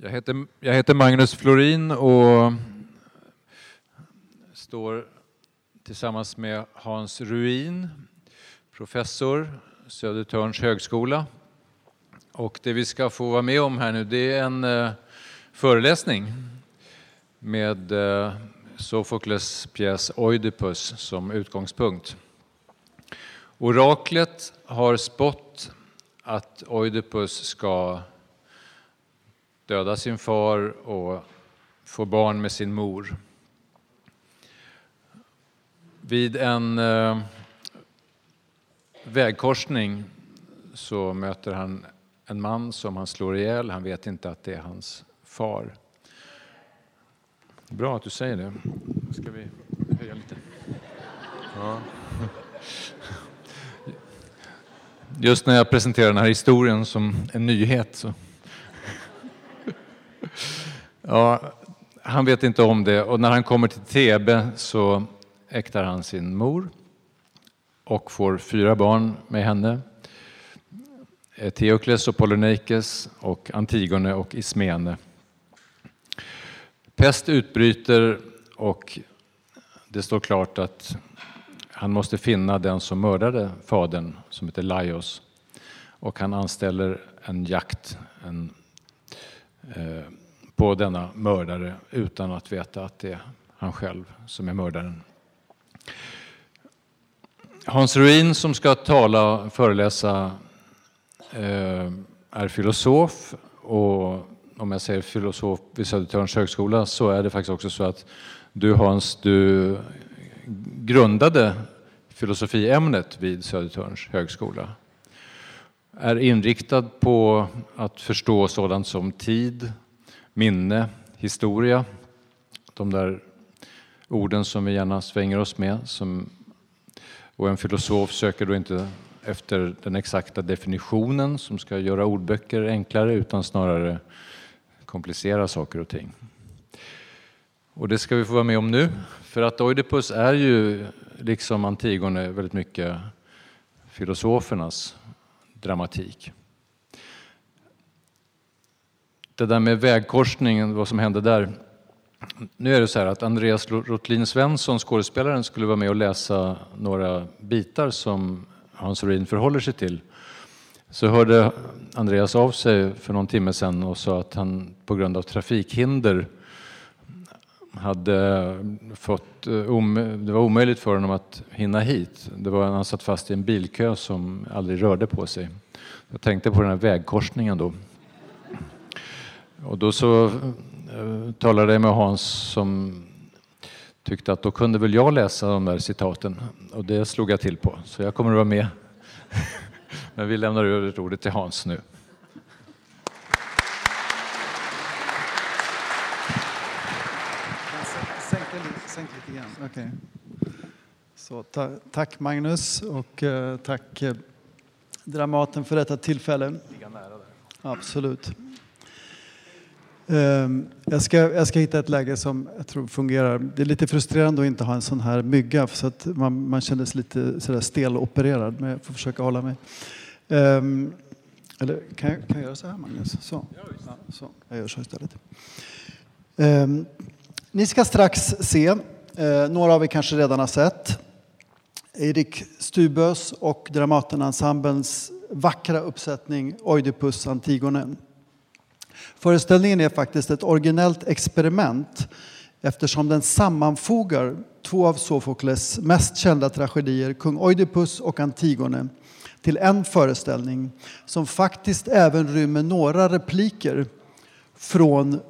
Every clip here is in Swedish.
Jag heter, jag heter Magnus Florin och står tillsammans med Hans Ruin, professor, Södertörns högskola. Och det vi ska få vara med om här nu det är en eh, föreläsning med eh, Sofokles pjäs Oidipus som utgångspunkt. Oraklet har spått att Oidipus ska döda sin far och få barn med sin mor. Vid en eh, vägkorsning så möter han en man som han slår ihjäl. Han vet inte att det är hans far. Bra att du säger det. Ska vi höja lite? Ja. Just när jag presenterar den här historien som en nyhet så Ja, han vet inte om det och när han kommer till Thebe så äktar han sin mor och får fyra barn med henne. Eh, Teokles och Polyneikes och Antigone och Ismene. Pest utbryter och det står klart att han måste finna den som mördade fadern som heter Laios och han anställer en jakt en, på denna mördare utan att veta att det är han själv som är mördaren. Hans Ruin som ska tala och föreläsa eh, är filosof och om jag säger filosof vid Södertörns högskola så är det faktiskt också så att du Hans, du grundade filosofiämnet vid Södertörns högskola. Är inriktad på att förstå sådant som tid, minne, historia. De där orden som vi gärna svänger oss med. Som, och en filosof söker då inte efter den exakta definitionen som ska göra ordböcker enklare utan snarare komplicera saker och ting. Och det ska vi få vara med om nu, för att Oidipus är ju liksom Antigone väldigt mycket filosofernas dramatik. Det där med vägkorsningen, vad som hände där. Nu är det så här att Andreas Rotlin Svensson, skådespelaren, skulle vara med och läsa några bitar som Hans Orin förhåller sig till. Så hörde Andreas av sig för någon timme sedan och sa att han på grund av trafikhinder hade fått, eh, det var omöjligt för honom att hinna hit. Det var, han satt fast i en bilkö som aldrig rörde på sig. Jag tänkte på den här vägkorsningen då. Och då så eh, talade jag med Hans som tyckte att då kunde väl jag läsa de där citaten. Och det slog jag till på, så jag kommer att vara med. Men vi lämnar över ordet till Hans nu. Sänk lite grann. Okay. Så, ta, tack Magnus och uh, tack uh, Dramaten för detta tillfälle. Absolut. Um, jag, ska, jag ska hitta ett läge som jag tror fungerar. Det är lite frustrerande att inte ha en sån här mygga så att man, man känner sig lite sådär stelopererad men jag får försöka hålla mig. Um, eller kan jag, kan jag göra så här Magnus? Så. Ja, så. Jag gör så istället. Um, ni ska strax se, eh, några av er kanske redan har sett, Erik Stubös och Dramatenensemblens vackra uppsättning Oidipus Antigone. Föreställningen är faktiskt ett originellt experiment eftersom den sammanfogar två av Sofokles mest kända tragedier, kung Oidipus och Antigone, till en föreställning som faktiskt även rymmer några repliker från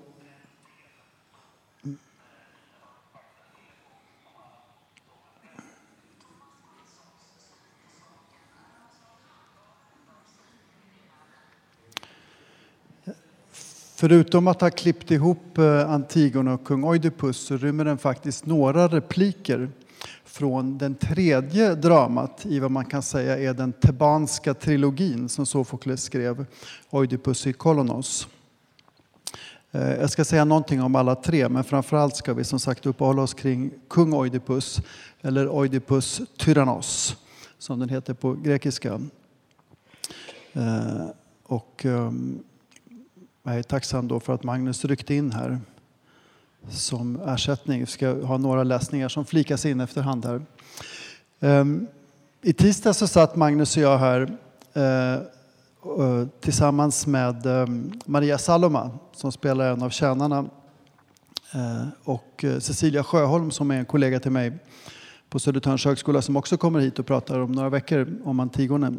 Förutom att ha klippt ihop eh, Antigone och kung Oidipus så rymmer den faktiskt några repliker från den tredje dramat i vad man kan säga är den tebanska trilogin som Sofokles skrev, Oidipus i Kolonos. Eh, jag ska säga någonting om alla tre, men framförallt ska vi som sagt uppehålla oss kring kung Oidipus, eller Oidipus Tyrannos, som den heter på grekiska. Eh, och ehm, jag är tacksam då för att Magnus ryckte in här som ersättning. Vi ska ha några läsningar som flikas in efterhand här. Ehm, I tisdag så satt Magnus och jag här eh, eh, tillsammans med ehm, Maria Saloma som spelar en av tjänarna eh, och Cecilia Sjöholm som är en kollega till mig på Södertörns högskola som också kommer hit och pratar om några veckor om Antigone.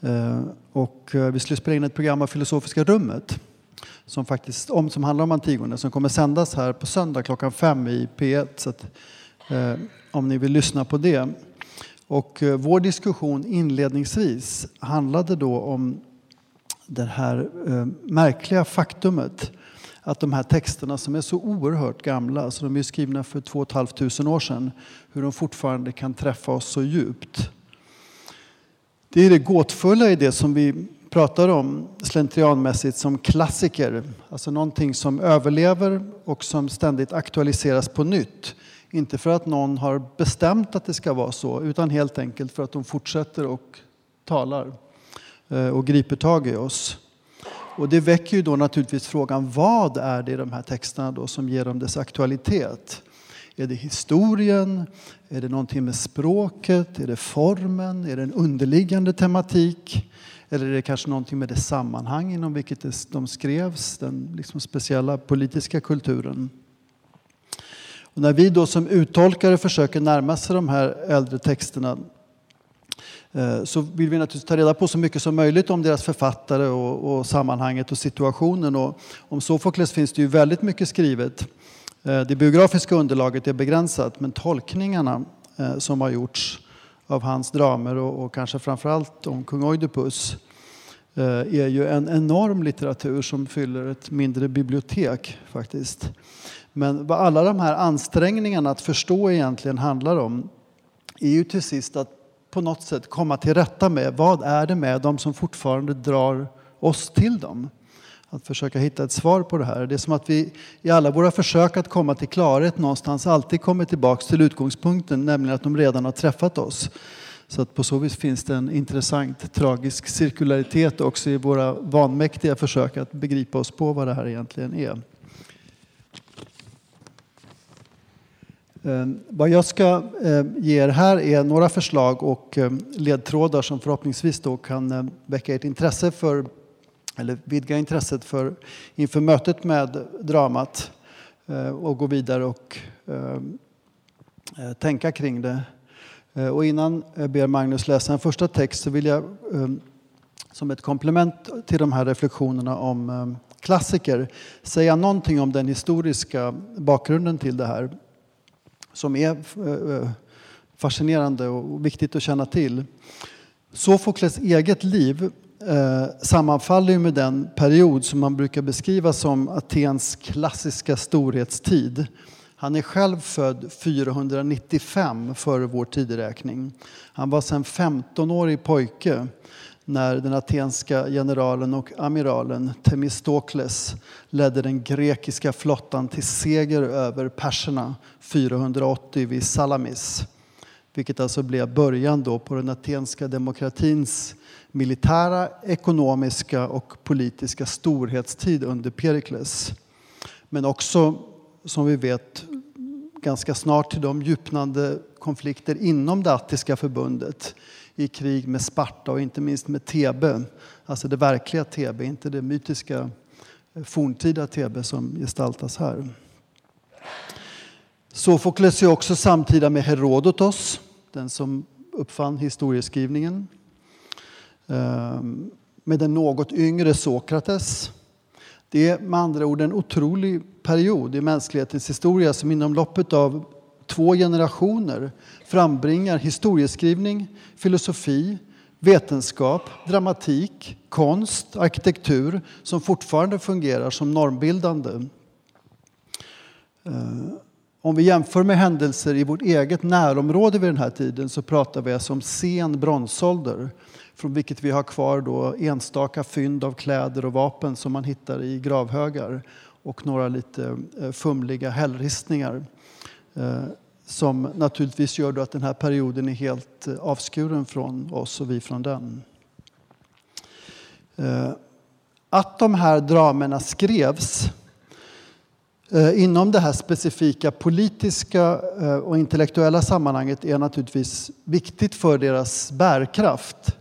Eh, och eh, vi skulle spela in ett program av Filosofiska rummet som, faktiskt, om, som handlar om Antigone som kommer sändas här på söndag klockan fem i P1. Så att, eh, om ni vill lyssna på det. Och eh, vår diskussion inledningsvis handlade då om det här eh, märkliga faktumet att de här texterna som är så oerhört gamla, alltså de är skrivna för 2 500 år sedan, hur de fortfarande kan träffa oss så djupt. Det är det gåtfulla i det som vi pratar om slentrianmässigt som klassiker. Alltså någonting som överlever och som ständigt aktualiseras på nytt. Inte för att någon har bestämt att det ska vara så utan helt enkelt för att de fortsätter och talar eh, och griper tag i oss. Och det väcker ju då naturligtvis frågan vad är det i de här texterna då som ger dem dess aktualitet? Är det historien? Är det någonting med språket? Är det formen? Är det en underliggande tematik? Eller är det kanske någonting med det sammanhang inom vilket de skrevs, den liksom speciella politiska kulturen? Och när vi då som uttolkare försöker närma sig de här äldre texterna eh, så vill vi naturligtvis ta reda på så mycket som möjligt om deras författare och, och sammanhanget och situationen. Och om Sofokles finns det ju väldigt mycket skrivet. Eh, det biografiska underlaget är begränsat men tolkningarna eh, som har gjorts av hans dramer och, och kanske framförallt om kung Oidipus eh, är ju en enorm litteratur som fyller ett mindre bibliotek faktiskt. Men vad alla de här ansträngningarna att förstå egentligen handlar om är ju till sist att på något sätt komma till rätta med vad är det med dem som fortfarande drar oss till dem att försöka hitta ett svar på det här. Det är som att vi i alla våra försök att komma till klarhet någonstans alltid kommer tillbaks till utgångspunkten, nämligen att de redan har träffat oss. Så att på så vis finns det en intressant tragisk cirkularitet också i våra vanmäktiga försök att begripa oss på vad det här egentligen är. Eh, vad jag ska eh, ge er här är några förslag och eh, ledtrådar som förhoppningsvis då kan väcka ert intresse för eller vidga intresset för, inför mötet med dramat eh, och gå vidare och eh, eh, tänka kring det. Och innan jag ber Magnus läsa en första text så vill jag som ett komplement till de här reflektionerna om klassiker säga någonting om den historiska bakgrunden till det här som är fascinerande och viktigt att känna till. Sofokles eget liv Eh, sammanfaller med den period som man brukar beskriva som Atens klassiska storhetstid. Han är själv född 495 före vår tideräkning. Han var sedan 15-årig pojke när den atenska generalen och amiralen Themistokles ledde den grekiska flottan till seger över perserna 480 vid Salamis. Vilket alltså blev början då på den atenska demokratins militära, ekonomiska och politiska storhetstid under Perikles. Men också, som vi vet, ganska snart till de djupnande konflikter inom det attiska förbundet i krig med Sparta och inte minst med Thebe, alltså det verkliga Thebe, inte det mytiska eh, forntida Thebe som gestaltas här. Sofokles är också samtida med Herodotos, den som uppfann historieskrivningen. Ehm, med den något yngre Sokrates. Det är med andra ord en otrolig period i mänsklighetens historia som inom loppet av två generationer frambringar historieskrivning, filosofi, vetenskap, dramatik, konst, arkitektur som fortfarande fungerar som normbildande. Ehm, om vi jämför med händelser i vårt eget närområde vid den här tiden så pratar vi alltså om sen bronsålder från vilket vi har kvar då enstaka fynd av kläder och vapen som man hittar i gravhögar och några lite eh, fumliga hällristningar eh, som naturligtvis gör att den här perioden är helt eh, avskuren från oss och vi från den. Att de här dramerna skrevs inom det här specifika politiska och intellektuella sammanhanget är naturligtvis viktigt för deras bärkraft.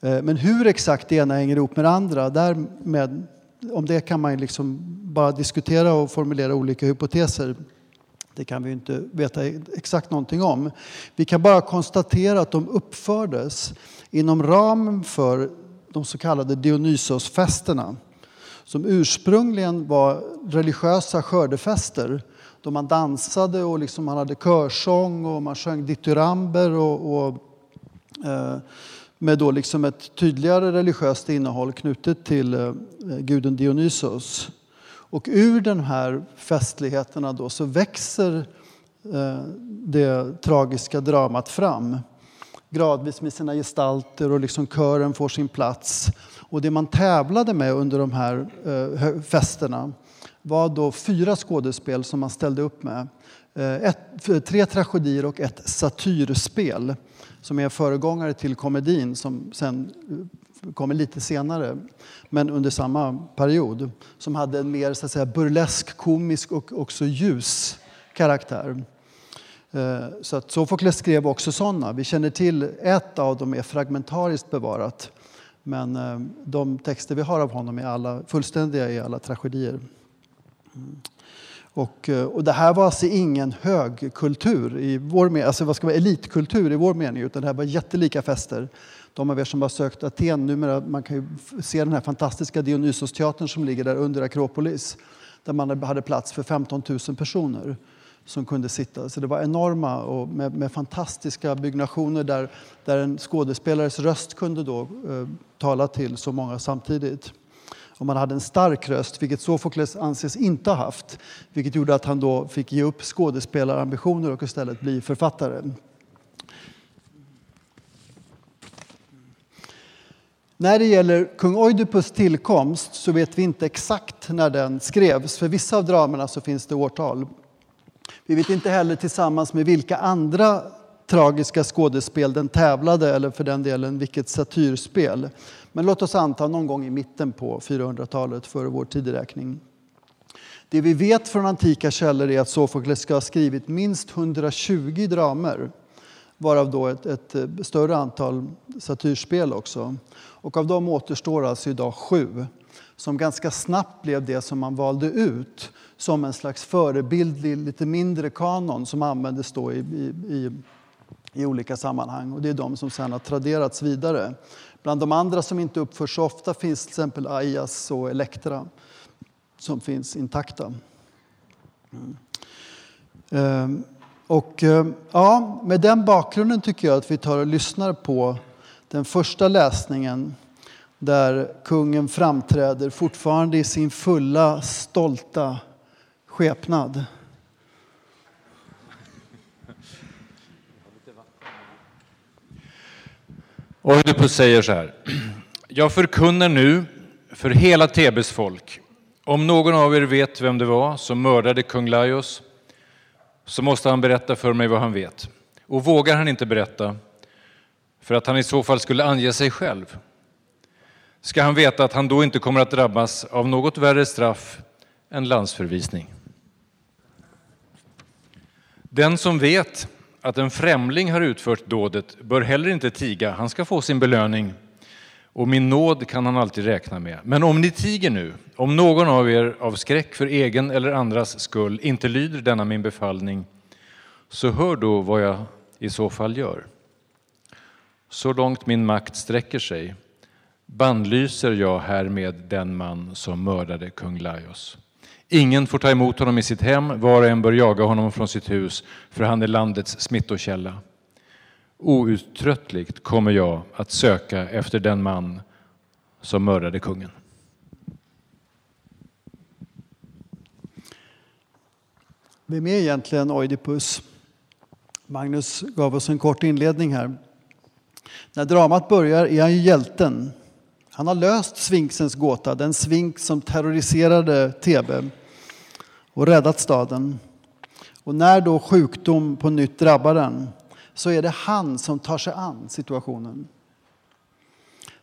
Eh, men hur exakt det ena hänger ihop med det andra, därmed, om det kan man liksom bara diskutera och formulera olika hypoteser. Det kan vi inte veta exakt någonting om. Vi kan bara konstatera att de uppfördes inom ramen för de så kallade Dionysosfesterna som ursprungligen var religiösa skördefester då man dansade och liksom man hade körsång och man sjöng dithyramber och, och eh, med då liksom ett tydligare religiöst innehåll knutet till eh, guden Dionysos. Och ur de här festligheterna då så växer eh, det tragiska dramat fram gradvis med sina gestalter och liksom kören får sin plats. Och det man tävlade med under de här eh, festerna var då fyra skådespel som man ställde upp med. Eh, ett, tre tragedier och ett satyrspel som är föregångare till komedin som sen eh, kommer lite senare, men under samma period. Som hade en mer så att säga, burlesk, komisk och också ljus karaktär. Eh, så att Sofokles skrev också sådana. Vi känner till ett av dem är fragmentariskt bevarat. Men eh, de texter vi har av honom är alla fullständiga i alla tragedier. Mm. Och, eh, och det här var alltså ingen högkultur, i vår, alltså vad ska vara elitkultur i vår mening, utan det här var jättelika fester. De av er som har sökt Aten, numera, man kan ju se den här fantastiska Dionysos-teatern som ligger där under Akropolis, där man hade plats för 15 000 personer som kunde sitta. Så det var enorma och med, med fantastiska byggnationer där, där en skådespelares röst kunde då eh, tala till så många samtidigt. Och man hade en stark röst, vilket Sofokles anses inte ha haft. Vilket gjorde att han då fick ge upp skådespelarambitioner och istället bli författare. När det gäller kung Oidipus tillkomst så vet vi inte exakt när den skrevs. För vissa av dramerna så finns det årtal. Vi vet inte heller tillsammans med vilka andra tragiska skådespel den tävlade eller för den delen vilket satyrspel. Men låt oss anta någon gång i mitten på 400-talet före vår tideräkning. Det vi vet från antika källor är att Sofokles ska ha skrivit minst 120 dramer varav då ett, ett eh, större antal satyrspel också. Och av dem återstår alltså idag sju som ganska snabbt blev det som man valde ut som en slags förebildlig, lite mindre kanon som användes då i, i, i, i olika sammanhang. Och det är de som sedan har traderats vidare. Bland de andra som inte uppförs så ofta finns till exempel Aias och Elektra som finns intakta. Mm. Ehm, och eh, ja, med den bakgrunden tycker jag att vi tar och lyssnar på den första läsningen där kungen framträder fortfarande i sin fulla, stolta skepnad. Oidipus säger så här. Jag förkunnar nu för hela Tebes folk. Om någon av er vet vem det var som mördade kung Laios så måste han berätta för mig vad han vet. Och vågar han inte berätta, för att han i så fall skulle ange sig själv, ska han veta att han då inte kommer att drabbas av något värre straff än landsförvisning. Den som vet att en främling har utfört dådet bör heller inte tiga, han ska få sin belöning. Och min nåd kan han alltid räkna med. Men om ni tiger nu, om någon av er av skräck för egen eller andras skull inte lyder denna min befallning, så hör då vad jag i så fall gör. Så långt min makt sträcker sig bannlyser jag härmed den man som mördade kung Laios. Ingen får ta emot honom i sitt hem, var och en bör jaga honom från sitt hus, för han är landets smittokälla. Outtröttligt kommer jag att söka efter den man som mördade kungen. Vem är egentligen Oidipus? Magnus gav oss en kort inledning här. När dramat börjar är han ju hjälten. Han har löst Sfinxens gåta, den sfinx som terroriserade Thebe och räddat staden. Och när då sjukdom på nytt drabbar den så är det han som tar sig an situationen.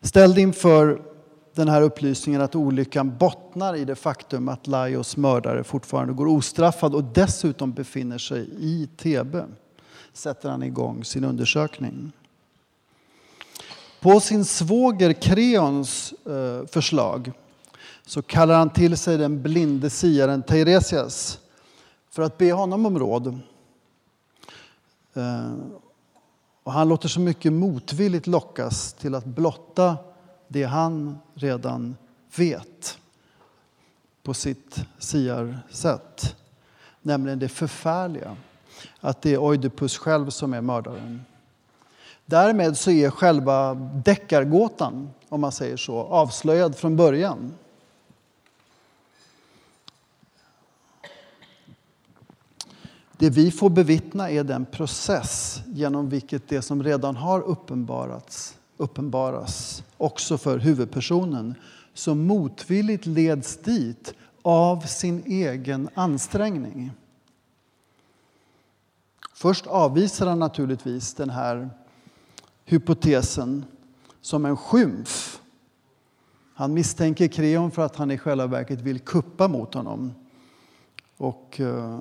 Ställd inför den här upplysningen att olyckan bottnar i det faktum att Laios mördare fortfarande går ostraffad och dessutom befinner sig i Thebe sätter han igång sin undersökning. På sin svåger Kreons eh, förslag så kallar han till sig den blinde siaren Teiresias för att be honom om råd. Eh, och han låter så mycket motvilligt lockas till att blotta det han redan vet på sitt siarsätt. Nämligen det förfärliga att det är Oidipus själv som är mördaren. Därmed så är själva deckargåtan, om man säger så, avslöjad från början. Det vi får bevittna är den process genom vilket det som redan har uppenbarats uppenbaras också för huvudpersonen som motvilligt leds dit av sin egen ansträngning. Först avvisar han naturligtvis den här hypotesen som en skymf. Han misstänker Kreon för att han i själva verket vill kuppa mot honom och eh,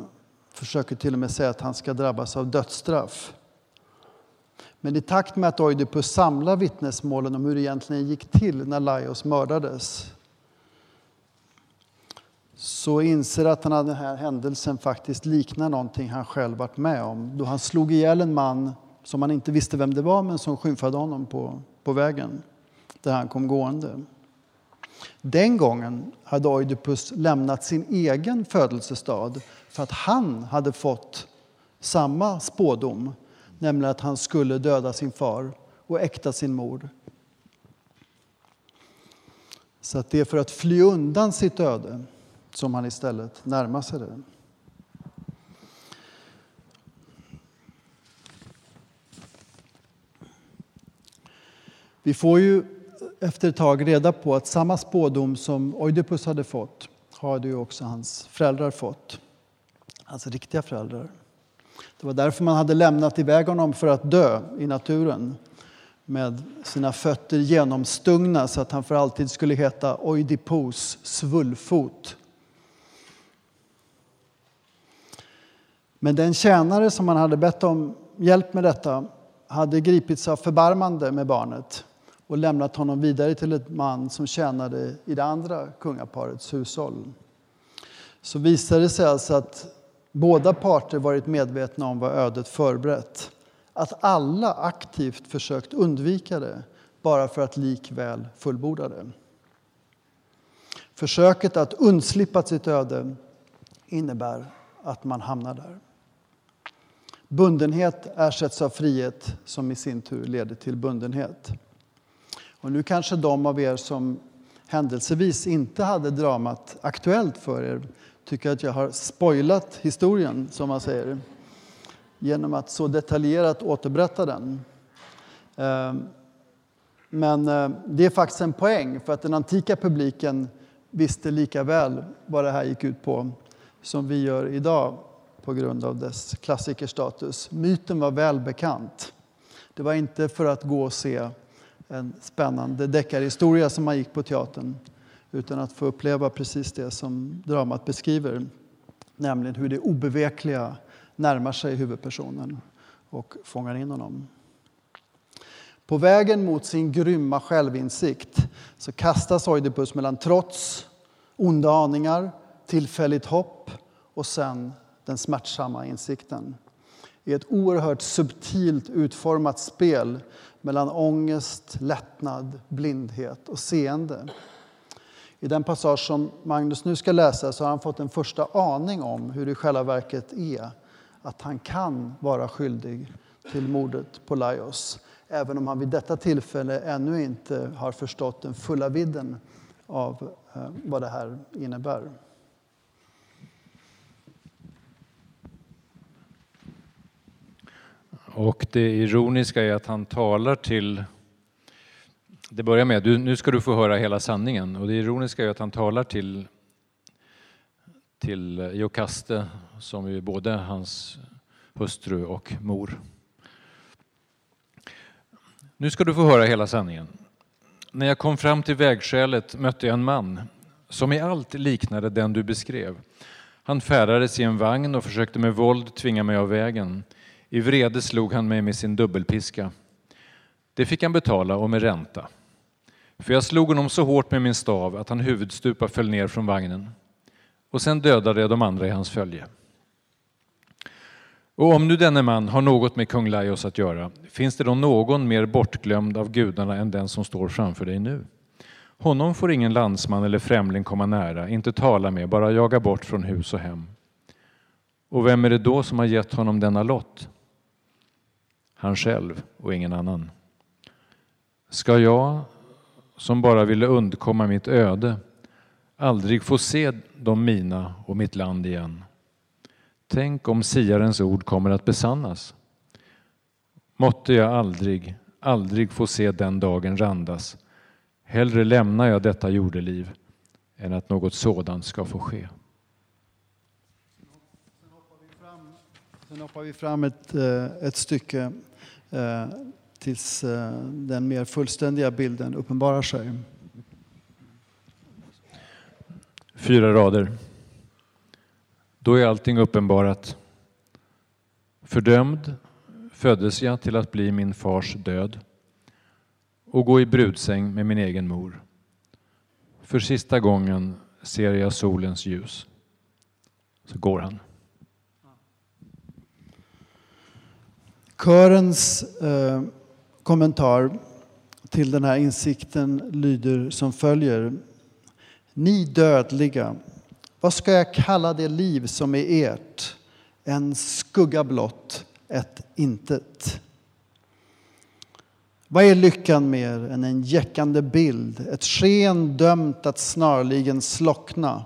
försöker till och med säga att han ska drabbas av dödsstraff. Men i takt med att Oidipus samlar vittnesmålen om hur det egentligen gick till när Laios mördades så inser att den här händelsen faktiskt liknar någonting han själv varit med om. Då han slog ihjäl en man som han inte visste vem det var men som skymfade honom på, på vägen där han kom gående. Den gången hade Oidipus lämnat sin egen födelsestad för att han hade fått samma spådom, nämligen att han skulle döda sin far och äkta sin mor. Så att det är för att fly undan sitt öde som han istället närmar sig det. Vi får ju efter ett tag reda på att samma spådom som Oidipus hade fått hade ju också hans föräldrar fått. Hans riktiga föräldrar. Det var därför man hade lämnat iväg honom för att dö i naturen med sina fötter genomstungna så att han för alltid skulle heta Oidipus, svullfot. Men den tjänare som han hade bett om hjälp med detta hade gripits av förbarmande med barnet och lämnat honom vidare till en man som tjänade i det andra kungaparets hushåll. Så visade det sig alltså att båda parter varit medvetna om vad ödet förberett. Att alla aktivt försökt undvika det bara för att likväl fullborda det. Försöket att undslippa sitt öde innebär att man hamnar där. Bundenhet ersätts av frihet som i sin tur leder till bundenhet. Och nu kanske de av er som händelsevis inte hade dramat aktuellt för er tycker att jag har spoilat historien, som man säger genom att så detaljerat återberätta den. Ehm, men eh, det är faktiskt en poäng, för att den antika publiken visste lika väl vad det här gick ut på som vi gör idag på grund av dess klassikerstatus. Myten var välbekant. Det var inte för att gå och se en spännande deckarhistoria som man gick på teatern utan att få uppleva precis det som dramat beskriver, nämligen hur det obevekliga närmar sig huvudpersonen och fångar in honom. På vägen mot sin grymma självinsikt så kastas Oidipus mellan trots, onda aningar, tillfälligt hopp och sen den smärtsamma insikten. I ett oerhört subtilt utformat spel mellan ångest, lättnad, blindhet och seende. I den passage som Magnus nu ska läsa så har han fått en första aning om hur det i själva verket är att han kan vara skyldig till mordet på Laios även om han vid detta tillfälle ännu inte har förstått den fulla vidden av eh, vad det här innebär. Och det ironiska är att han talar till... Det börjar med du, nu ska du få höra hela sanningen. Och det ironiska är att han talar till, till Jokaste som är både hans hustru och mor. Nu ska du få höra hela sanningen. När jag kom fram till vägskälet mötte jag en man som i allt liknade den du beskrev. Han färdades i en vagn och försökte med våld tvinga mig av vägen. I vrede slog han mig med sin dubbelpiska. Det fick han betala och med ränta. För jag slog honom så hårt med min stav att han huvudstupa föll ner från vagnen. Och sen dödade jag de andra i hans följe. Och om nu denne man har något med kung Laios att göra, finns det då någon mer bortglömd av gudarna än den som står framför dig nu? Honom får ingen landsman eller främling komma nära, inte tala med, bara jaga bort från hus och hem. Och vem är det då som har gett honom denna lott? Han själv och ingen annan. Ska jag, som bara ville undkomma mitt öde, aldrig få se de mina och mitt land igen? Tänk om siarens ord kommer att besannas. Måtte jag aldrig, aldrig få se den dagen randas. Hellre lämnar jag detta jordeliv än att något sådant ska få ske. Sen hoppar vi fram ett, eh, ett stycke eh, tills eh, den mer fullständiga bilden uppenbarar sig. Fyra rader. Då är allting uppenbarat. Fördömd föddes jag till att bli min fars död och gå i brudsäng med min egen mor. För sista gången ser jag solens ljus. Så går han. Körens eh, kommentar till den här insikten lyder som följer. Ni dödliga, vad ska jag kalla det liv som är ert? En skugga blott, ett intet. Vad är lyckan mer än en jäckande bild, ett sken dömt att snarligen slockna?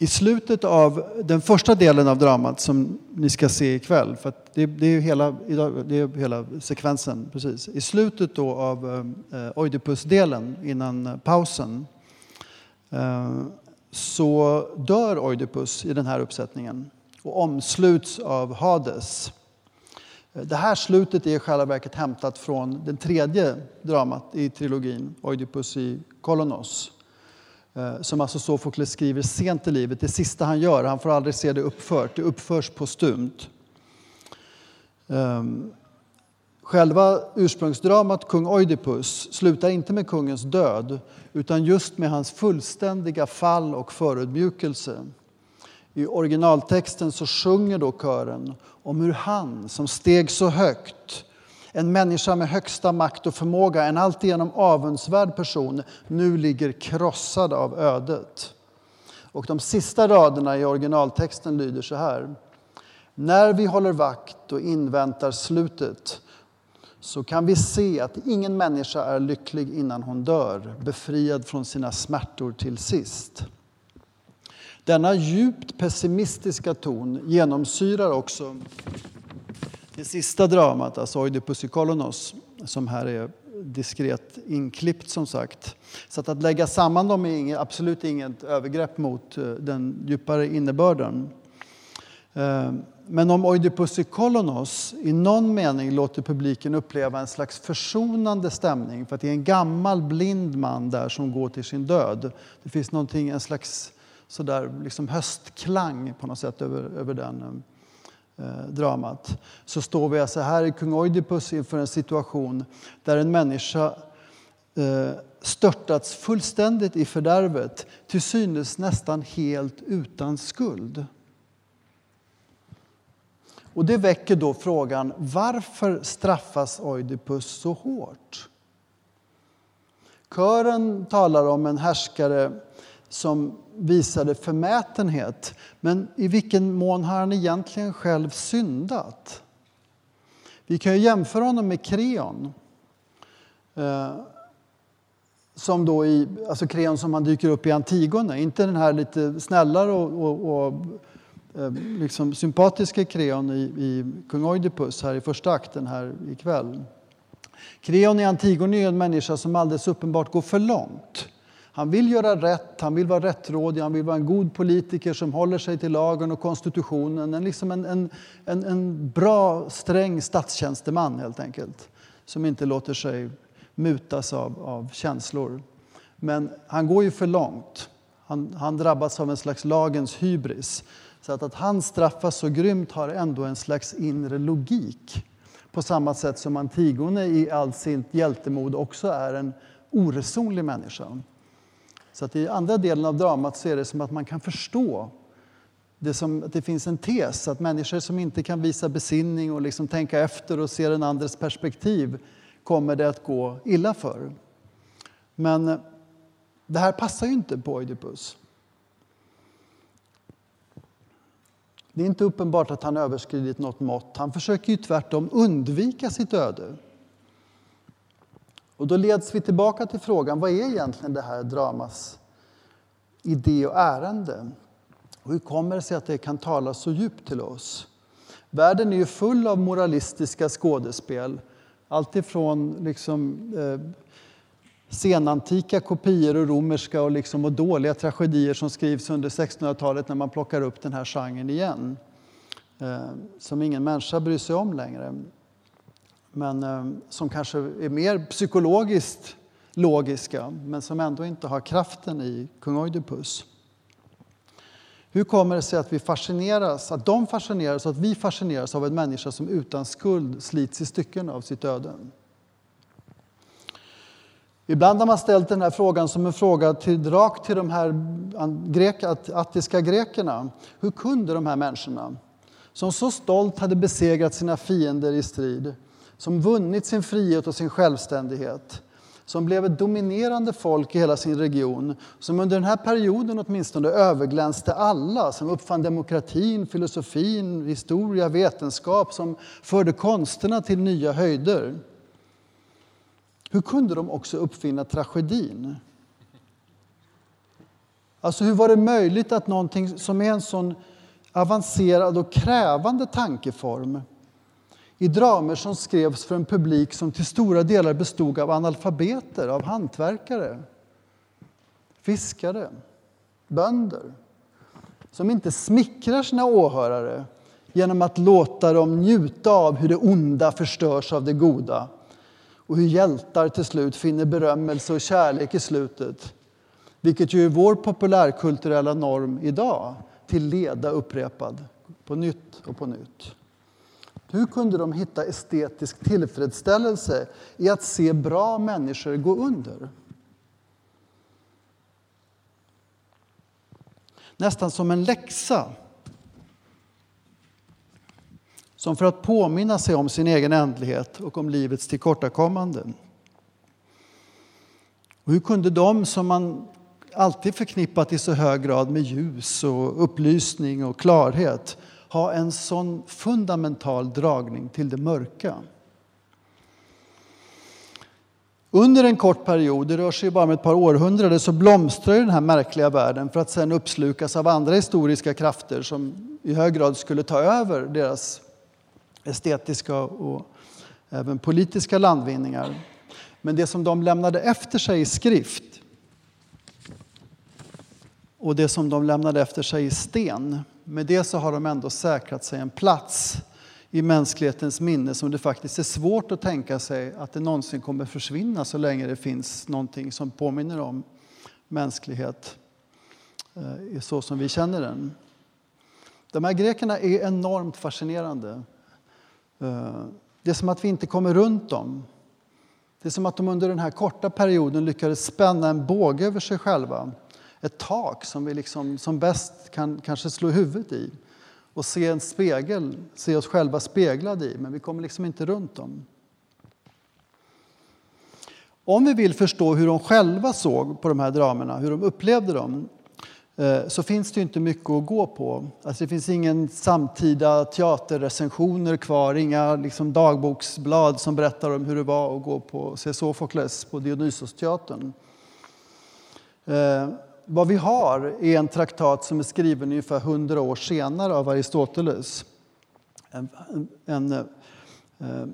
I slutet av den första delen av dramat som ni ska se ikväll, för det, det, är hela, det är hela sekvensen precis. I slutet då av eh, Oidipus-delen innan pausen eh, så dör Oidipus i den här uppsättningen och omsluts av Hades. Det här slutet är i själva verket hämtat från den tredje dramat i trilogin, Oidipus i Kolonos Eh, som alltså Sofokles skriver sent i livet. Det sista han gör, han får aldrig se det uppfört, det uppförs postumt. Ehm, själva ursprungsdramat Kung Oidipus slutar inte med kungens död utan just med hans fullständiga fall och förödmjukelse. I originaltexten så sjunger då kören om hur han som steg så högt en människa med högsta makt och förmåga, en alltigenom avundsvärd person, nu ligger krossad av ödet. Och de sista raderna i originaltexten lyder så här. När vi håller vakt och inväntar slutet så kan vi se att ingen människa är lycklig innan hon dör, befriad från sina smärtor till sist. Denna djupt pessimistiska ton genomsyrar också det sista dramat, alltså Oidipus i Kolonos, som här är diskret inklippt som sagt. Så att, att lägga samman dem är inget, absolut inget övergrepp mot eh, den djupare innebörden. Eh, men om Oidipus i Kolonos i någon mening låter publiken uppleva en slags försonande stämning för att det är en gammal blind man där som går till sin död. Det finns någonting, en slags sådär, liksom höstklang på något sätt över, över den Eh, Eh, dramat så står vi alltså här i kung Oidipus inför en situation där en människa eh, störtats fullständigt i fördärvet, till synes nästan helt utan skuld. Och det väcker då frågan varför straffas Oidipus så hårt? Kören talar om en härskare som visade förmätenhet. Men i vilken mån har han egentligen själv syndat? Vi kan ju jämföra honom med Kreon. Eh, som då i, alltså Kreon som han dyker upp i Antigone, inte den här lite snällare och, och, och eh, liksom sympatiska Kreon i, i Kung Oidipus här i första akten här ikväll. Kreon i Antigone är en människa som alldeles uppenbart går för långt. Han vill göra rätt, han vill vara rättrådig, han vill vara en god politiker som håller sig till lagen och konstitutionen. En, liksom en, en, en, en bra, sträng statstjänsteman helt enkelt. Som inte låter sig mutas av, av känslor. Men han går ju för långt. Han, han drabbas av en slags lagens hybris. Så att, att han straffas så grymt har ändå en slags inre logik. På samma sätt som Antigone i all sitt hjältemod också är en oresonlig människa. Så att i andra delen av dramat så är det som att man kan förstå det, som, att det finns en tes att människor som inte kan visa besinning och liksom tänka efter och se den andres perspektiv kommer det att gå illa för. Men eh, det här passar ju inte på Oidipus. Det är inte uppenbart att han överskridit något mått. Han försöker ju tvärtom undvika sitt öde. Och då leds vi tillbaka till frågan, vad är egentligen det här dramas idé och ärende? Och hur kommer det sig att det kan tala så djupt till oss? Världen är ju full av moralistiska skådespel. Alltifrån liksom, eh, senantika kopior och romerska och, liksom, och dåliga tragedier som skrivs under 1600-talet när man plockar upp den här genren igen. Eh, som ingen människa bryr sig om längre men eh, som kanske är mer psykologiskt logiska men som ändå inte har kraften i kung Oidipus. Hur kommer det sig att vi fascineras, att de fascineras och att vi fascineras av en människa som utan skuld slits i stycken av sitt öde? Ibland har man ställt den här frågan som en fråga till, rakt till de här grek, attiska grekerna. Hur kunde de här människorna, som så stolt hade besegrat sina fiender i strid, som vunnit sin frihet och sin självständighet, som blev ett dominerande folk i hela sin region, som under den här perioden åtminstone överglänste alla, som uppfann demokratin, filosofin, historia, vetenskap, som förde konsterna till nya höjder. Hur kunde de också uppfinna tragedin? Alltså hur var det möjligt att någonting som är en sån avancerad och krävande tankeform i dramer som skrevs för en publik som till stora delar bestod av analfabeter, av hantverkare, fiskare, bönder som inte smickrar sina åhörare genom att låta dem njuta av hur det onda förstörs av det goda och hur hjältar till slut finner berömmelse och kärlek i slutet vilket ju är vår populärkulturella norm idag, till leda upprepad på nytt och på nytt. Hur kunde de hitta estetisk tillfredsställelse i att se bra människor gå under? Nästan som en läxa. Som för att påminna sig om sin egen ändlighet och om livets tillkortakommanden. Och hur kunde de som man alltid förknippat i så hög grad med ljus och upplysning och klarhet ha en sån fundamental dragning till det mörka. Under en kort period, det rör sig bara om ett par århundraden, så blomstrar den här märkliga världen för att sedan uppslukas av andra historiska krafter som i hög grad skulle ta över deras estetiska och även politiska landvinningar. Men det som de lämnade efter sig i skrift och det som de lämnade efter sig i sten med det så har de ändå säkrat sig en plats i mänsklighetens minne som det faktiskt är svårt att tänka sig att det någonsin kommer försvinna så länge det finns någonting som påminner om mänsklighet eh, så som vi känner den. De här grekerna är enormt fascinerande. Eh, det är som att vi inte kommer runt dem. Det är som att de under den här korta perioden lyckades spänna en båge över sig själva ett tak som vi liksom, som bäst kan kanske slå huvudet i och se en spegel, se oss själva speglade i, men vi kommer liksom inte runt dem. Om vi vill förstå hur de själva såg på de här dramerna, hur de upplevde dem, eh, så finns det inte mycket att gå på. Alltså det finns ingen samtida teaterrecensioner kvar, inga liksom dagboksblad som berättar om hur det var att gå på se Sofokles på Dionysosteatern. Eh, vad vi har är en traktat som är skriven ungefär hundra år senare av Aristoteles. En, en, en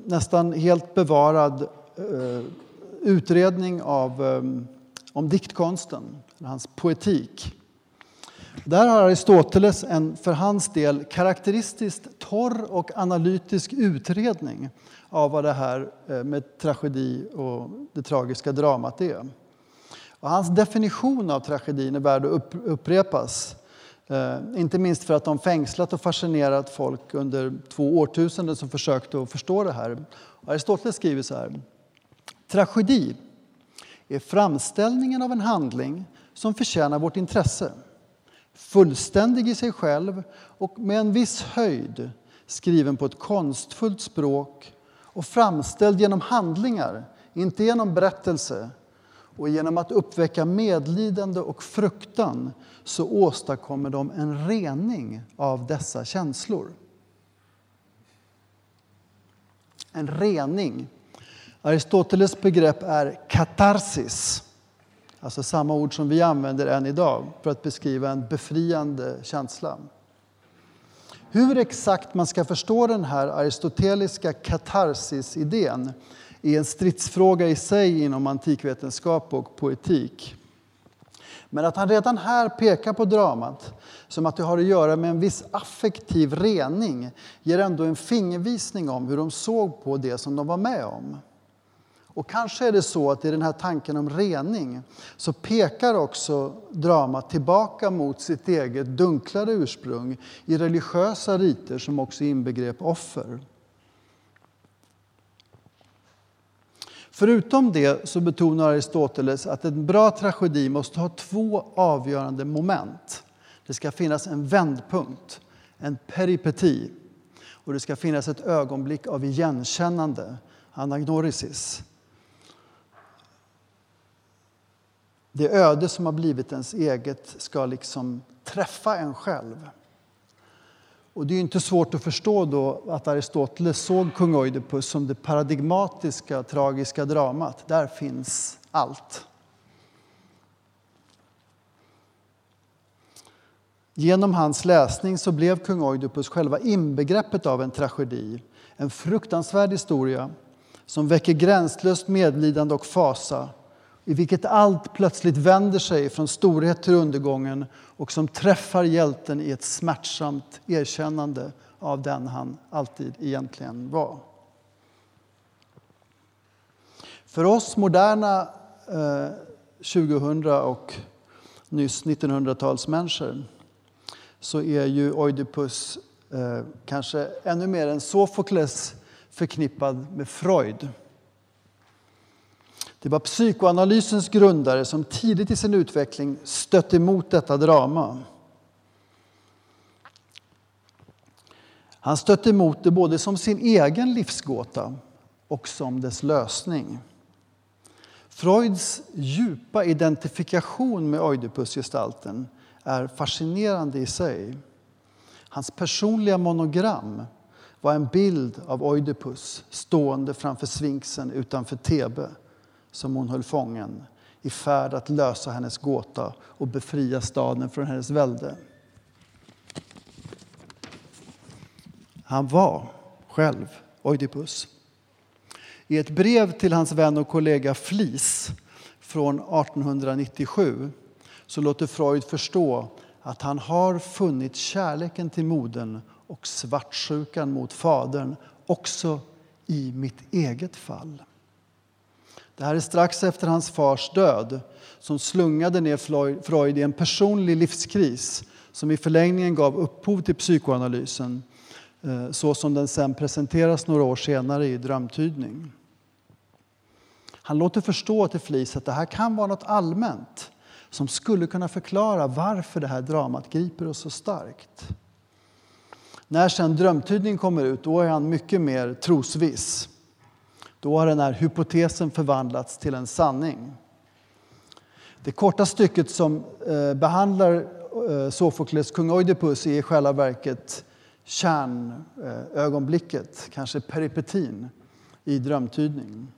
nästan helt bevarad eh, utredning av eh, om diktkonsten, hans poetik. Där har Aristoteles en för hans del karaktäristiskt torr och analytisk utredning av vad det här med tragedi och det tragiska dramat är. Och hans definition av tragedin är värd att upprepas. Eh, inte minst för att de fängslat och fascinerat folk under två årtusenden som försökte att förstå det här. Aristoteles skriver så här. Tragedi är framställningen av en handling som förtjänar vårt intresse. Fullständig i sig själv och med en viss höjd, skriven på ett konstfullt språk och framställd genom handlingar, inte genom berättelse. Och genom att uppväcka medlidande och fruktan så åstadkommer de en rening av dessa känslor. En rening. Aristoteles begrepp är katarsis. Alltså samma ord som vi använder än idag för att beskriva en befriande känsla. Hur exakt man ska förstå den här aristoteliska katarsis-idén är en stridsfråga i sig inom antikvetenskap och poetik. Men att han redan här pekar på dramat som att det har att göra med en viss affektiv rening ger ändå en fingervisning om hur de såg på det som de var med om. Och kanske är det så att i den här tanken om rening så pekar också dramat tillbaka mot sitt eget dunklare ursprung i religiösa riter som också inbegrep offer. Förutom det så betonar Aristoteles att en bra tragedi måste ha två avgörande moment. Det ska finnas en vändpunkt, en peripeti, och det ska finnas ett ögonblick av igenkännande, anagnorisis. Det öde som har blivit ens eget ska liksom träffa en själv. Och det är inte svårt att förstå då att Aristoteles såg kung Oidipus som det paradigmatiska tragiska dramat. Där finns allt. Genom hans läsning så blev kung Oidipus själva inbegreppet av en tragedi. En fruktansvärd historia som väcker gränslöst medlidande och fasa i vilket allt plötsligt vänder sig från storhet till undergången och som träffar hjälten i ett smärtsamt erkännande av den han alltid egentligen var. För oss moderna eh, 2000 och nyss 1900-talsmänniskor så är ju Oidipus eh, kanske ännu mer än Sofokles förknippad med Freud. Det var psykoanalysens grundare som tidigt i sin utveckling stötte emot detta drama. Han stötte emot det både som sin egen livsgåta och som dess lösning. Freuds djupa identifikation med Oidipusgestalten är fascinerande i sig. Hans personliga monogram var en bild av Oidipus stående framför sfinxen utanför Thebe som hon höll fången i färd att lösa hennes gåta och befria staden från hennes välde. Han var själv Oidipus. I ett brev till hans vän och kollega Flis från 1897 så låter Freud förstå att han har funnit kärleken till modern och svartsjukan mot fadern också i mitt eget fall. Det här är strax efter hans fars död som slungade ner Freud i en personlig livskris som i förlängningen gav upphov till psykoanalysen eh, så som den sen presenteras några år senare i drömtydning. Han låter förstå till Flis att det här kan vara något allmänt som skulle kunna förklara varför det här dramat griper oss så starkt. När sen drömtydning kommer ut då är han mycket mer trosviss. Då har den här hypotesen förvandlats till en sanning. Det korta stycket som eh, behandlar eh, Sofokles kung Oidipus är i själva verket kärnögonblicket, kanske peripetin, i drömtydning.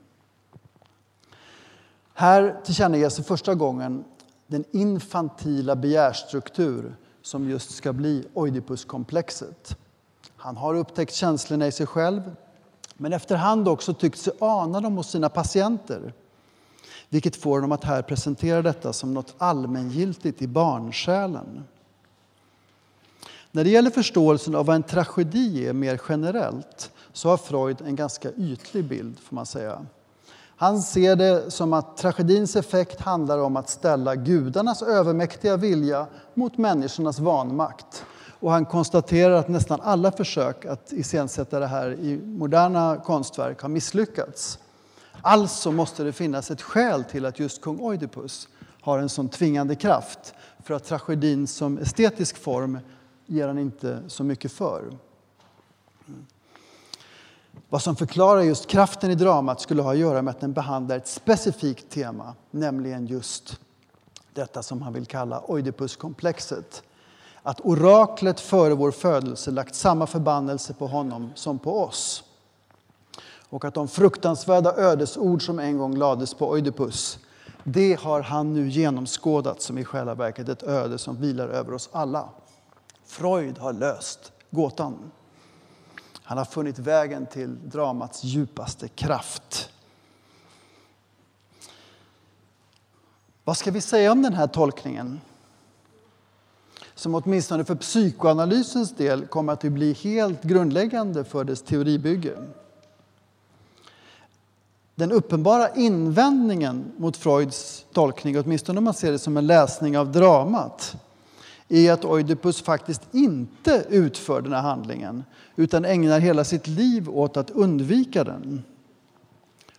Här tillkännages för första gången den infantila begärstruktur som just ska bli Oidipuskomplexet. Han har upptäckt känslorna i sig själv, men efterhand också tyckt sig ana dem hos sina patienter. Vilket får dem att här presentera detta som något allmängiltigt i barnsjälen. När det gäller förståelsen av vad en tragedi är mer generellt så har Freud en ganska ytlig bild, får man säga. Han ser det som att tragedins effekt handlar om att ställa gudarnas övermäktiga vilja mot människornas vanmakt. Och han konstaterar att nästan alla försök att iscensätta det här i moderna konstverk har misslyckats. Alltså måste det finnas ett skäl till att just kung Oidipus har en sån tvingande kraft. För att tragedin som estetisk form ger han inte så mycket för. Vad som förklarar just kraften i dramat skulle ha att göra med att den behandlar ett specifikt tema, nämligen just detta som han vill kalla Oidipuskomplexet. Att oraklet före vår födelse lagt samma förbannelse på honom som på oss. Och att de fruktansvärda ödesord som en gång lades på Oidipus, det har han nu genomskådat som i själva verket ett öde som vilar över oss alla. Freud har löst gåtan. Han har funnit vägen till dramats djupaste kraft. Vad ska vi säga om den här tolkningen? Som åtminstone för psykoanalysens del kommer att bli helt grundläggande för dess teoribygge. Den uppenbara invändningen mot Freuds tolkning, åtminstone om man ser det som en läsning av dramat, är att Oidipus faktiskt inte utför den här handlingen utan ägnar hela sitt liv åt att undvika den.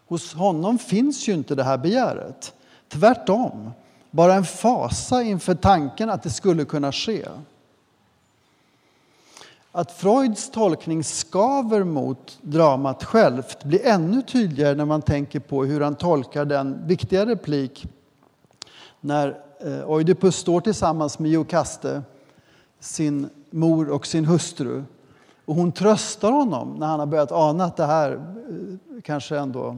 Hos honom finns ju inte det här begäret. Tvärtom, bara en fasa inför tanken att det skulle kunna ske. Att Freuds tolkning skaver mot dramat självt blir ännu tydligare när man tänker på hur han tolkar den viktiga replik när eh, Oidipus står tillsammans med Iokaste, sin mor och sin hustru. Och hon tröstar honom när han har börjat ana att det här eh, kanske ändå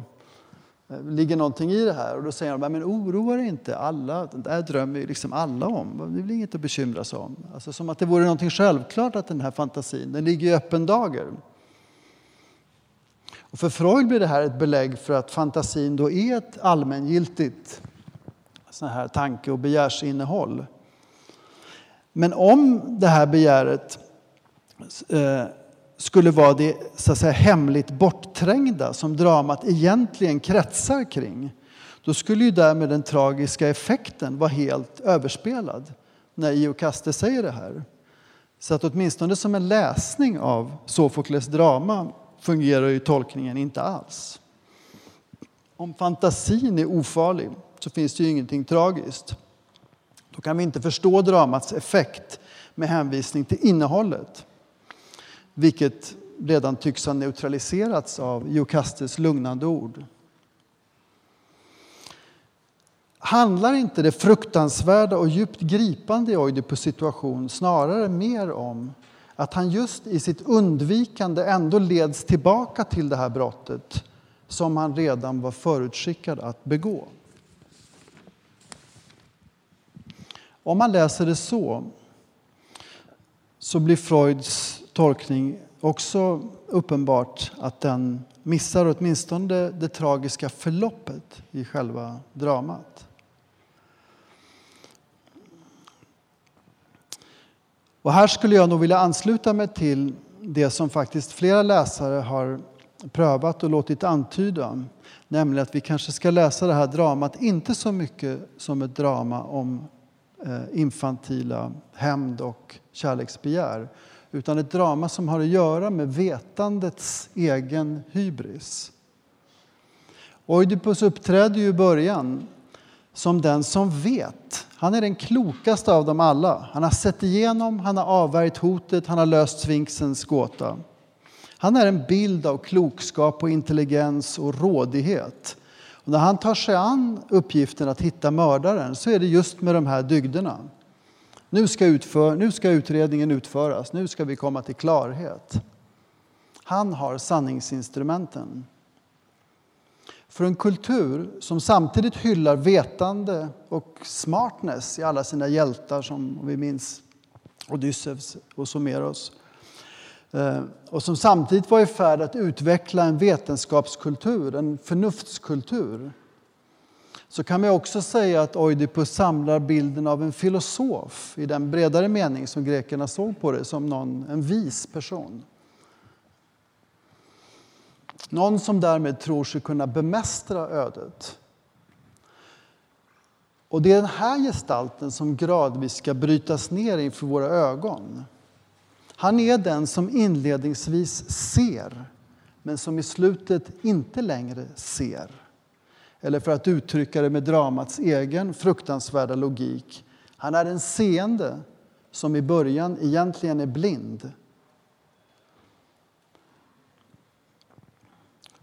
Eh, ligger någonting i det här. Och då säger han, men oroa dig inte, alla, det här drömmer ju liksom alla om. Det är väl inget att bekymra sig om. Alltså som att det vore någonting självklart att den här fantasin, den ligger i öppen dager. Och för Freud blir det här ett belägg för att fantasin då är ett allmängiltigt sån här tanke och begärsinnehåll. Men om det här begäret eh, skulle vara det så att säga, hemligt bortträngda som dramat egentligen kretsar kring då skulle ju därmed den tragiska effekten vara helt överspelad när Iokaste säger det här. Så att åtminstone som en läsning av Sofokles drama fungerar ju tolkningen inte alls. Om fantasin är ofarlig så finns det ju ingenting tragiskt. Då kan vi inte förstå dramats effekt med hänvisning till innehållet vilket redan tycks ha neutraliserats av Jokastes lugnande ord. Handlar inte det fruktansvärda och djupt gripande i Oidipus situation snarare mer om att han just i sitt undvikande ändå leds tillbaka till det här brottet som han redan var förutskickad att begå? Om man läser det så, så blir Freuds tolkning också uppenbart att den missar åtminstone det tragiska förloppet i själva dramat. Och här skulle jag nog vilja ansluta mig till det som faktiskt flera läsare har prövat och låtit antyda. Nämligen att vi kanske ska läsa det här dramat inte så mycket som ett drama om eh, infantila hämnd och kärleksbegär utan ett drama som har att göra med vetandets egen hybris. Oidipus uppträder ju i början som den som vet. Han är den klokaste av dem alla. Han har sett igenom, han har avvärjt hotet, han har löst sfinxens gåta. Han är en bild av klokskap och intelligens och rådighet. Och när han tar sig an uppgiften att hitta mördaren så är det just med de här dygderna. Nu ska, utför, nu ska utredningen utföras, nu ska vi komma till klarhet. Han har sanningsinstrumenten. För en kultur som samtidigt hyllar vetande och smartness i alla sina hjältar som vi minns Odysseus och Someros eh, och som samtidigt var i färd att utveckla en vetenskapskultur, en förnuftskultur så kan man också säga att Oidipus samlar bilden av en filosof i den bredare mening som grekerna såg på det, som någon, en vis person. Någon som därmed tror sig kunna bemästra ödet. Och det är den här gestalten som gradvis ska brytas ner inför våra ögon. Han är den som inledningsvis ser, men som i slutet inte längre ser. Eller för att uttrycka det med dramats egen fruktansvärda logik. Han är en seende som i början egentligen är blind.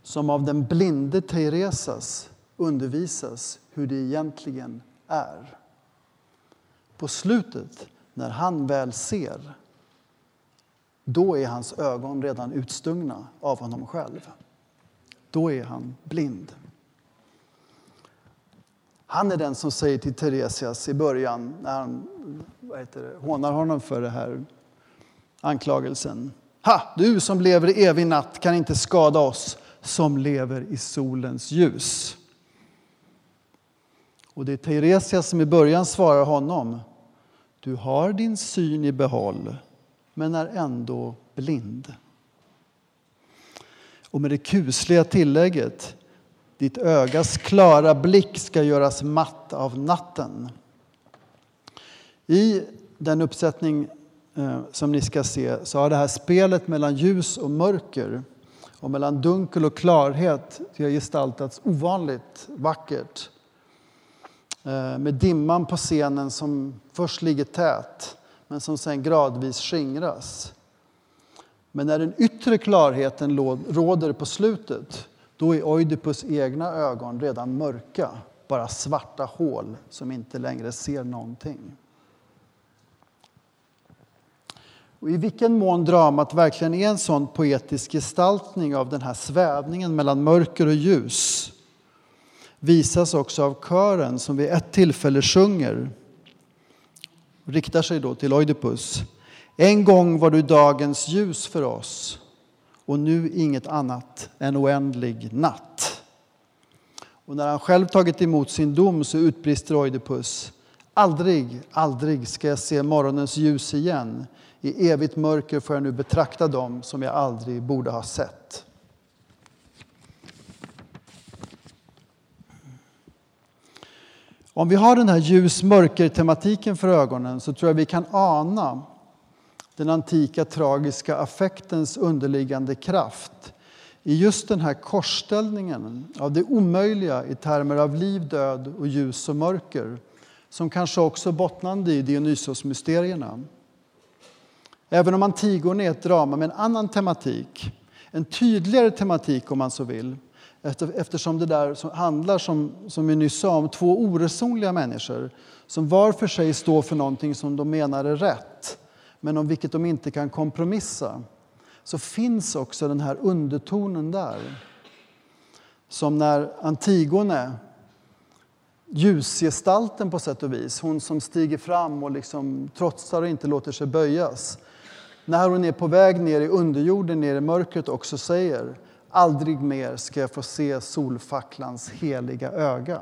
Som av den blinde Teresas undervisas hur det egentligen är. På slutet, när han väl ser, då är hans ögon redan utstungna av honom själv. Då är han blind. Han är den som säger till Teresias i början, när han vad heter det, hånar honom för den här anklagelsen. Ha, du som lever i evig natt kan inte skada oss som lever i solens ljus. Och det är Teresias som i början svarar honom. Du har din syn i behåll, men är ändå blind. Och med det kusliga tillägget ditt ögas klara blick ska göras matt av natten. I den uppsättning eh, som ni ska se så har det här spelet mellan ljus och mörker och mellan dunkel och klarhet gestaltats ovanligt vackert. Eh, med dimman på scenen som först ligger tät men som sen gradvis skingras. Men när den yttre klarheten råder på slutet då är Oidipus egna ögon redan mörka, bara svarta hål som inte längre ser någonting. Och I vilken mån dramat verkligen är en sån poetisk gestaltning av den här svävningen mellan mörker och ljus visas också av kören som vid ett tillfälle sjunger riktar sig då till Oidipus. En gång var du dagens ljus för oss och nu inget annat än oändlig natt. Och när han själv tagit emot sin dom så utbrister Oidipus Aldrig, aldrig ska jag se morgonens ljus igen. I evigt mörker får jag nu betrakta dem som jag aldrig borde ha sett. Om vi har den här ljus-mörker-tematiken för ögonen så tror jag vi kan ana den antika tragiska affektens underliggande kraft i just den här korsställningen av det omöjliga i termer av liv, död och ljus och mörker som kanske också bottnande i Dionysos-mysterierna. Även om Antigone är ett drama med en annan tematik, en tydligare tematik om man så vill, eftersom det där handlar, som, som vi nyss sa, om två oresonliga människor som var för sig står för någonting som de menar är rätt men om vilket de inte kan kompromissa så finns också den här undertonen där. Som när Antigone, ljusgestalten på sätt och vis, hon som stiger fram och liksom trotsar och inte låter sig böjas. När hon är på väg ner i underjorden, ner i mörkret också säger Aldrig mer ska jag få se solfacklans heliga öga.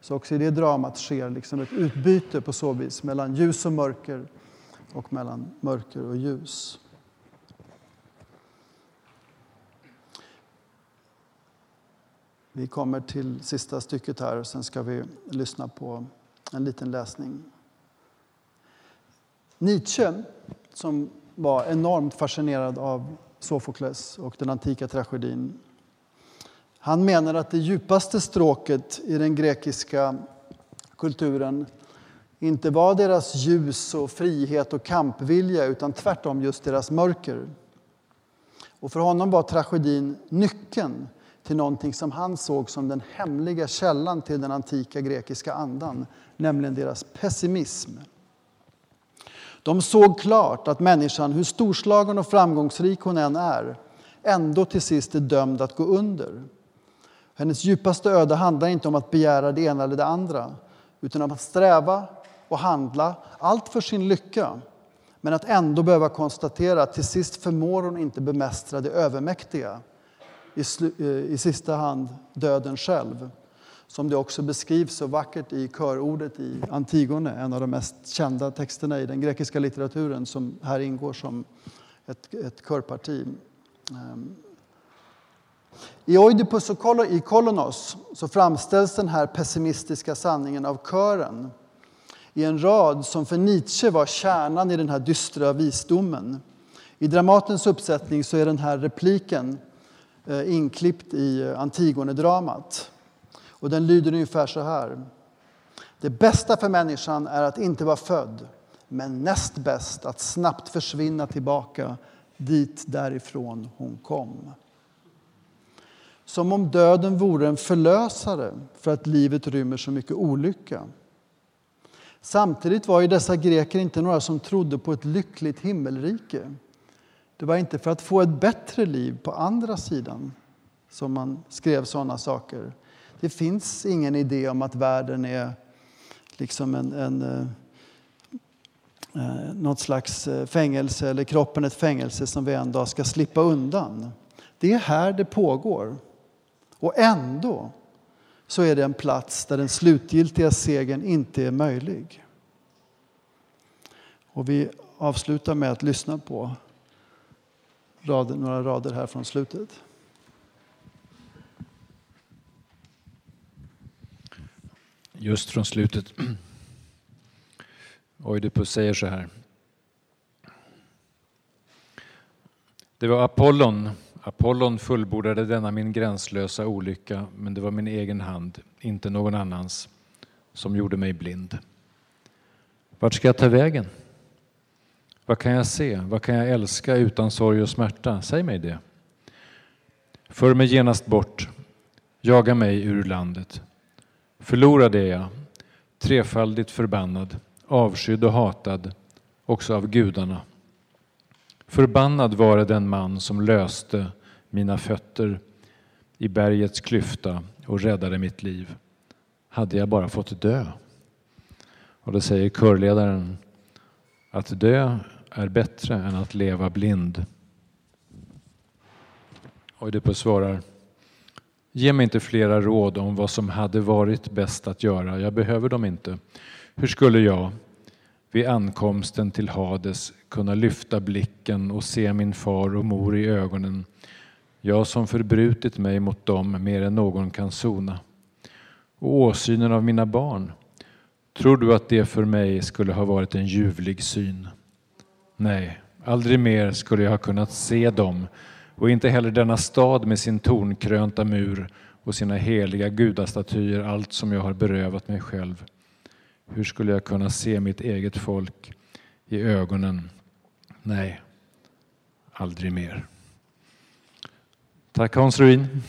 Så också i det dramat sker liksom ett utbyte på så vis mellan ljus och mörker och mellan mörker och ljus. Vi kommer till sista stycket här och sen ska vi lyssna på en liten läsning. Nietzsche, som var enormt fascinerad av Sofokles och den antika tragedin. Han menar att det djupaste stråket i den grekiska kulturen inte var deras ljus och frihet och kampvilja utan tvärtom just deras mörker. Och för honom var tragedin nyckeln till någonting som han såg som den hemliga källan till den antika grekiska andan, nämligen deras pessimism. De såg klart att människan, hur storslagen och framgångsrik hon än är, ändå till sist är dömd att gå under. Hennes djupaste öde handlar inte om att begära det ena eller det andra, utan om att sträva och handla, allt för sin lycka. Men att ändå behöva konstatera att till sist förmår hon inte bemästra det övermäktiga, i, eh, i sista hand döden själv. som det också beskrivs så vackert i körordet i Antigone, en av de mest kända texterna i den grekiska litteraturen som här ingår som ett, ett körparti. Ehm, I Oidipus och i Kolonos så framställs den här pessimistiska sanningen av kören i en rad som för Nietzsche var kärnan i den här dystra visdomen. I Dramatens uppsättning så är den här repliken eh, inklippt i eh, Antigone-dramat. Och den lyder ungefär så här. Det bästa för människan är att inte vara född, men näst bäst att snabbt försvinna tillbaka dit därifrån hon kom. Som om döden vore en förlösare för att livet rymmer så mycket olycka. Samtidigt var ju dessa greker inte några som trodde på ett lyckligt himmelrike. Det var inte för att få ett bättre liv på andra sidan som man skrev sådana saker. Det finns ingen idé om att världen är liksom en, en, eh, eh något slags eh, fängelse eller kroppen ett fängelse som vi en dag ska slippa undan. Det är här det pågår. Och ändå så är det en plats där den slutgiltiga segern inte är möjlig. Och vi avslutar med att lyssna på rader, några rader här från slutet. Just från slutet. Oidipus säger så här. Det var Apollon Apollon fullbordade denna min gränslösa olycka, men det var min egen hand, inte någon annans, som gjorde mig blind. Vart ska jag ta vägen? Vad kan jag se? Vad kan jag älska utan sorg och smärta? Säg mig det. För mig genast bort, jaga mig ur landet. Förlorad är jag, trefaldigt förbannad, avskydd och hatad, också av gudarna. Förbannad vare den man som löste mina fötter i bergets klyfta och räddade mitt liv. Hade jag bara fått dö. Och då säger körledaren att dö är bättre än att leva blind. Oidipus svarar Ge mig inte flera råd om vad som hade varit bäst att göra. Jag behöver dem inte. Hur skulle jag vid ankomsten till Hades kunna lyfta blicken och se min far och mor i ögonen jag som förbrutit mig mot dem mer än någon kan sona. Och åsynen av mina barn, tror du att det för mig skulle ha varit en ljuvlig syn? Nej, aldrig mer skulle jag ha kunnat se dem och inte heller denna stad med sin tornkrönta mur och sina heliga gudastatyer, allt som jag har berövat mig själv. Hur skulle jag kunna se mitt eget folk i ögonen? Nej, aldrig mer. Tack Hans Ruin.